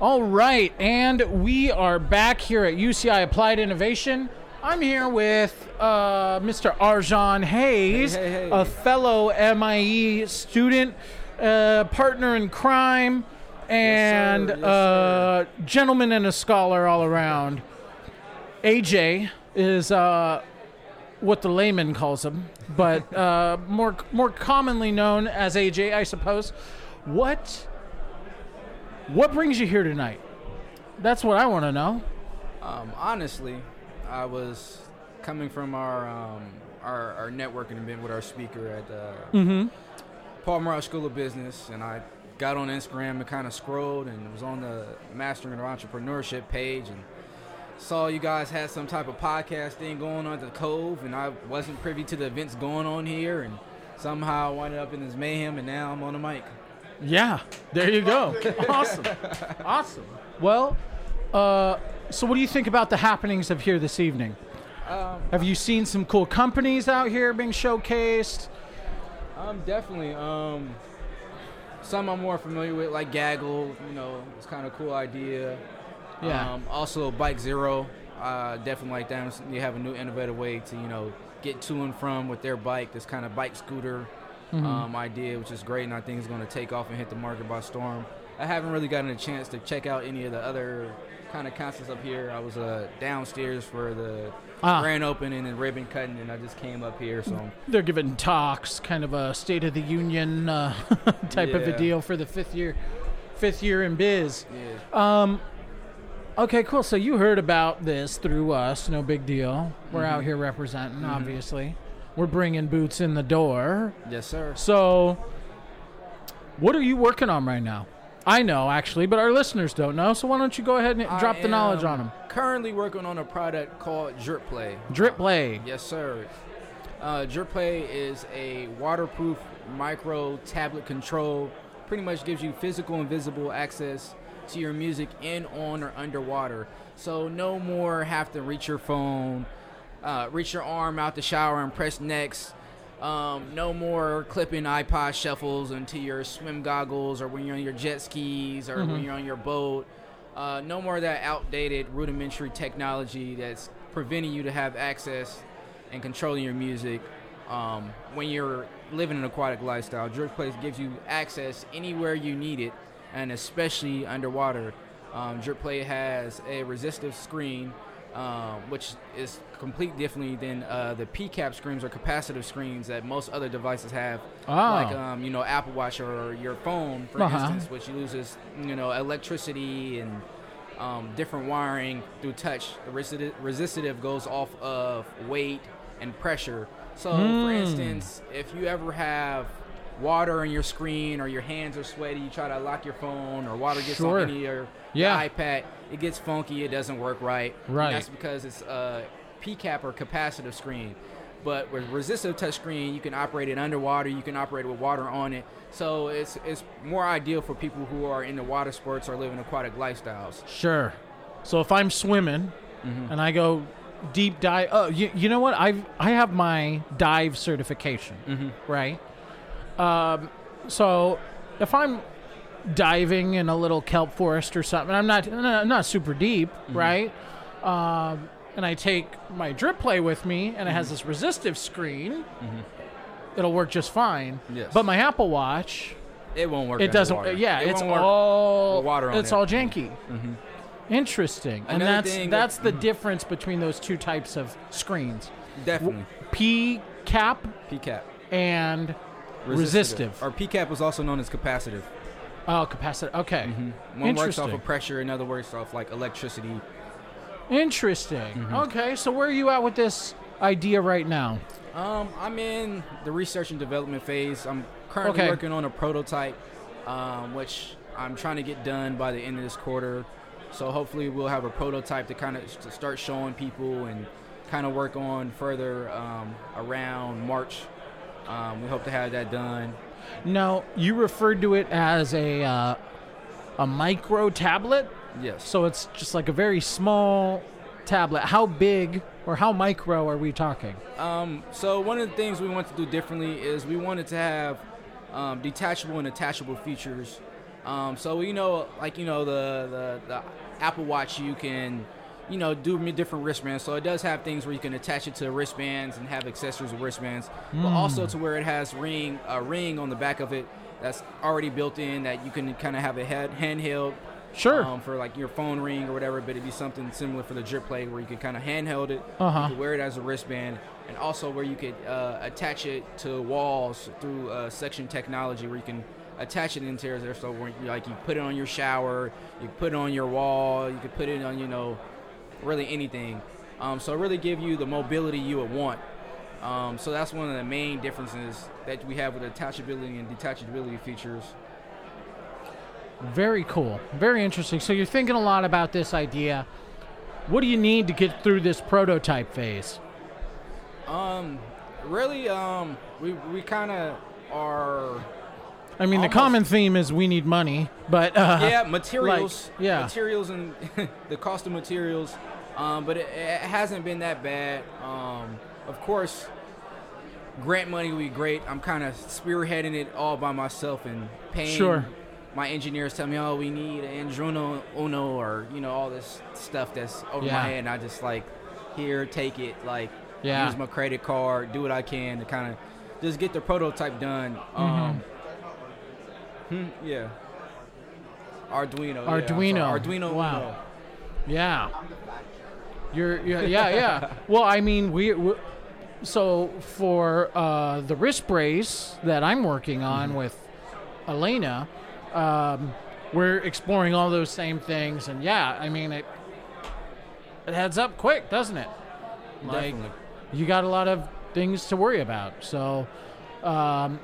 All right, and we are back here at UCI Applied Innovation. I'm here with uh, Mr. Arjean Hayes, Hey, hey, hey. a fellow MIE student, uh, partner in crime, and Yes. Yes, uh, gentleman and a scholar all around. AJ is uh, what the layman calls him, but uh, more more commonly known as AJ, I suppose. What what brings you here tonight? That's what I want to know. Um, honestly, I was coming from our um, our, our networking event with our speaker at uh, Mm-hmm. Paul Merage School of Business, and I got on Instagram and kind of scrolled and was on the Mastering of Entrepreneurship page and saw you guys had some type of podcast thing going on at the Cove, and I wasn't privy to the events going on here, and somehow I wound up in this mayhem, and now I'm on the mic. Yeah, there you go. awesome, awesome. Well, uh, so what do you think about the happenings of here this evening? Um, Have you seen some cool companies out here being showcased? Um, definitely. Um, some I'm more familiar with, like Gaggle. You know, it's kind of cool idea. Yeah. Um, also, Bike Zero. Uh, definitely like them. They have a new innovative way to you know get to and from with their bike. This kind of bike scooter Mm-hmm. um, idea, which is great, and I think it's going to take off and hit the market by storm. I haven't really gotten a chance to check out any of the other kind of concepts up here. I was uh, downstairs for the Ah. grand opening and ribbon cutting, and I just came up here. So They're giving talks, kind of a State of the Union uh, type of a deal for the fifth year, fifth year in biz. yeah. Um, okay, cool. So you heard about this through us. No big deal. We're Mm-hmm. out here representing. Obviously, we're bringing boots in the door. Yes, sir. So, what are you working on right now? I know actually, but our listeners don't know. So why don't you go ahead and I drop the knowledge on them? Currently working on a product called Drip Play. Drip play. Yes, sir. Uh, Drip Play is a waterproof micro tablet control. Pretty much gives you physical and visible access to your music in, on, or underwater. So no more have to reach your phone, uh, reach your arm out the shower and press next. Um, no more clipping iPod shuffles into your swim goggles or when you're on your jet skis or when you're on your boat. Uh, no more of that outdated rudimentary technology that's preventing you to have access and controlling your music um, when you're living an aquatic lifestyle. Drip Place gives you access anywhere you need it, and especially underwater. Um, Drip Play has a resistive screen, um, which is completely differently than uh, the PCAP screens or capacitive screens that most other devices have, Oh. like um, you know Apple Watch or your phone, for Uh-huh. instance, which uses you know electricity and um, different wiring through touch. The resi- resistive goes off of weight and pressure. So, for Hmm. instance, if you ever have water on your screen or your hands are sweaty, you try to lock your phone or water gets Sure. on your Yeah. iPad, it gets funky, it doesn't work right. And Right. that's because it's a PCAP or capacitive screen. But with resistive touchscreen, you can operate it underwater, you can operate it with water on it. So it's it's more ideal for people who are into water sports or living aquatic lifestyles. Sure. So if I'm swimming Mm-hmm. and I go deep dive, oh, you, you know what? I've I have my dive certification, Mm-hmm. right? Um, so if I'm diving in a little kelp forest or something, I'm not I'm not super deep, Mm-hmm. right? Um, and I take my drip play with me, and it Mm-hmm. has this resistive screen. It'll work just fine. Yes. But my Apple Watch, It won't work. it doesn't. underwater. Yeah, It it's all water on It's it. all janky. Interesting, and Another that's thing that's that- the difference between those two types of screens: Definitely. P cap PCAP. and resistive. Or PCAP was also known as capacitive. Oh, capacitor. Okay, One works off of pressure, another works off like electricity. interesting. Mm-hmm. Okay, so where are you at with this idea right now? Um, I'm in the research and development phase. I'm currently Okay. working on a prototype, um, which I'm trying to get done by the end of this quarter. So hopefully we'll have a prototype to kind of to start showing people and kind of work on further um, around March. Um, we hope to have that done. Now, you referred to it as a uh, a micro tablet, Yes. so it's just like a very small tablet. How big or how micro are we talking? Um, so one of the things we want to do differently is we wanted to have um, detachable and attachable features Um, so you know, like you know, the, the the Apple Watch, you can you know do different wristbands. So it does have things where you can attach it to wristbands and have accessories with wristbands, but also to where it has ring a ring on the back of it that's already built in that you can kind of have a head handheld. Sure. Um, for like your phone ring or whatever, but it'd be something similar for the drip play where you could kind of handheld it, Uh-huh. wear it as a wristband, and also where you could uh, attach it to walls through uh, section technology where you can attach it into there. So where you, like you put it on your shower, you put it on your wall, you could put it on you know really anything. Um, so it really give you the mobility you would want. Um, so that's one of the main differences that we have with attachability and detachability features. Very cool. Very interesting. So you're thinking a lot about this idea. What do you need to get through this prototype phase? Um, really, um, we we kind of are. I mean, the common theme is we need money, but uh, yeah, materials. yeah. materials and the cost of materials. Um, but it, it hasn't been that bad. Um, of course, grant money would be great. I'm kind of spearheading it all by myself and paying. Sure. My engineers tell me, oh, we need an Arduino Uno or you know all this stuff that's over Yeah. my head, and I just like, here, take it. Like, Yeah. use my credit card, do what I can to kind of just get the prototype done. Um, hmm, yeah. Arduino. yeah, Arduino. Arduino. Wow. Uno. yeah, you're, yeah, yeah, yeah. well, I mean, we, we so for uh, the wrist brace that I'm working on Mm-hmm. with Elena, um, we're exploring all those same things, and yeah, I mean it. It heads up quick, doesn't it? Like Definitely. you got a lot of things to worry about. So, um,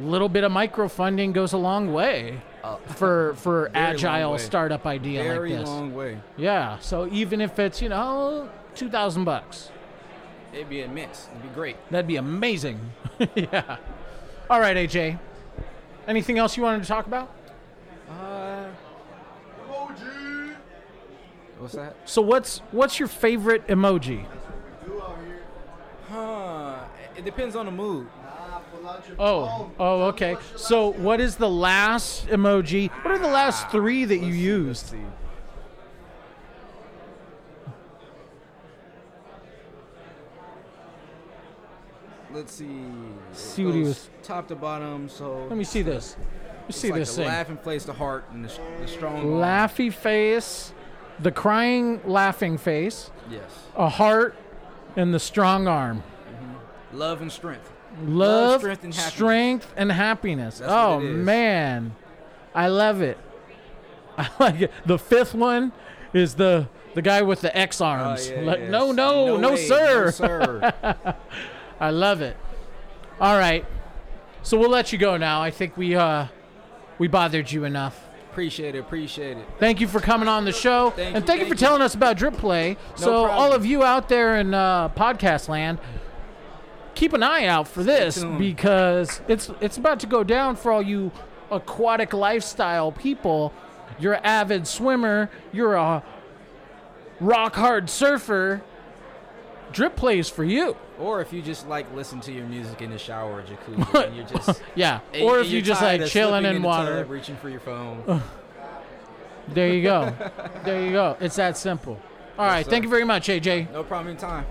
little bit of micro funding goes a long way Uh, for for agile startup idea Very like this. long way. Yeah. So even if it's you know two thousand bucks, It'd be immense. It'd be great. that'd be amazing. yeah. All right, AJ. Anything else you wanted to talk about? Uh, emoji. what's that? So what's what's your favorite emoji? Huh. It depends on the mood. Oh, oh, okay. So what is the last emoji? What are the last three that you used? Let's see. See. What he was- top to bottom. So Let me see this. Let me see like this the thing. laughing face, the heart, and the, the strong. arm. Laughy face, the crying laughing face, Yes. a heart, and the strong arm. Mm-hmm. Love and strength. Love, strength, and happiness. strength, and happiness. Oh what it is. man, I love it. I like it. The fifth one is the the guy with the X Oh, arms. yeah, Like, yes. no, no, no, way, sir. No, sir. I love it. All right, so we'll let you go now. I think we uh we bothered you enough. appreciate it. Appreciate it. Thank you for coming on the show, Thank and you, thank you for you. telling us about Drip Play. so problem. all of you out there in uh, podcast land, keep an eye out for this because it's it's about to go down for all you aquatic lifestyle people. You're an avid swimmer. You're a rock hard surfer. Drip plays for you. Or if you just like listen to your music in the shower or jacuzzi, and you're just Yeah. and- or if you you're just like chilling in in water. reaching for your phone. There you go. there you go. It's that simple. All right. sir. Thank you very much, AJ. no problem in time.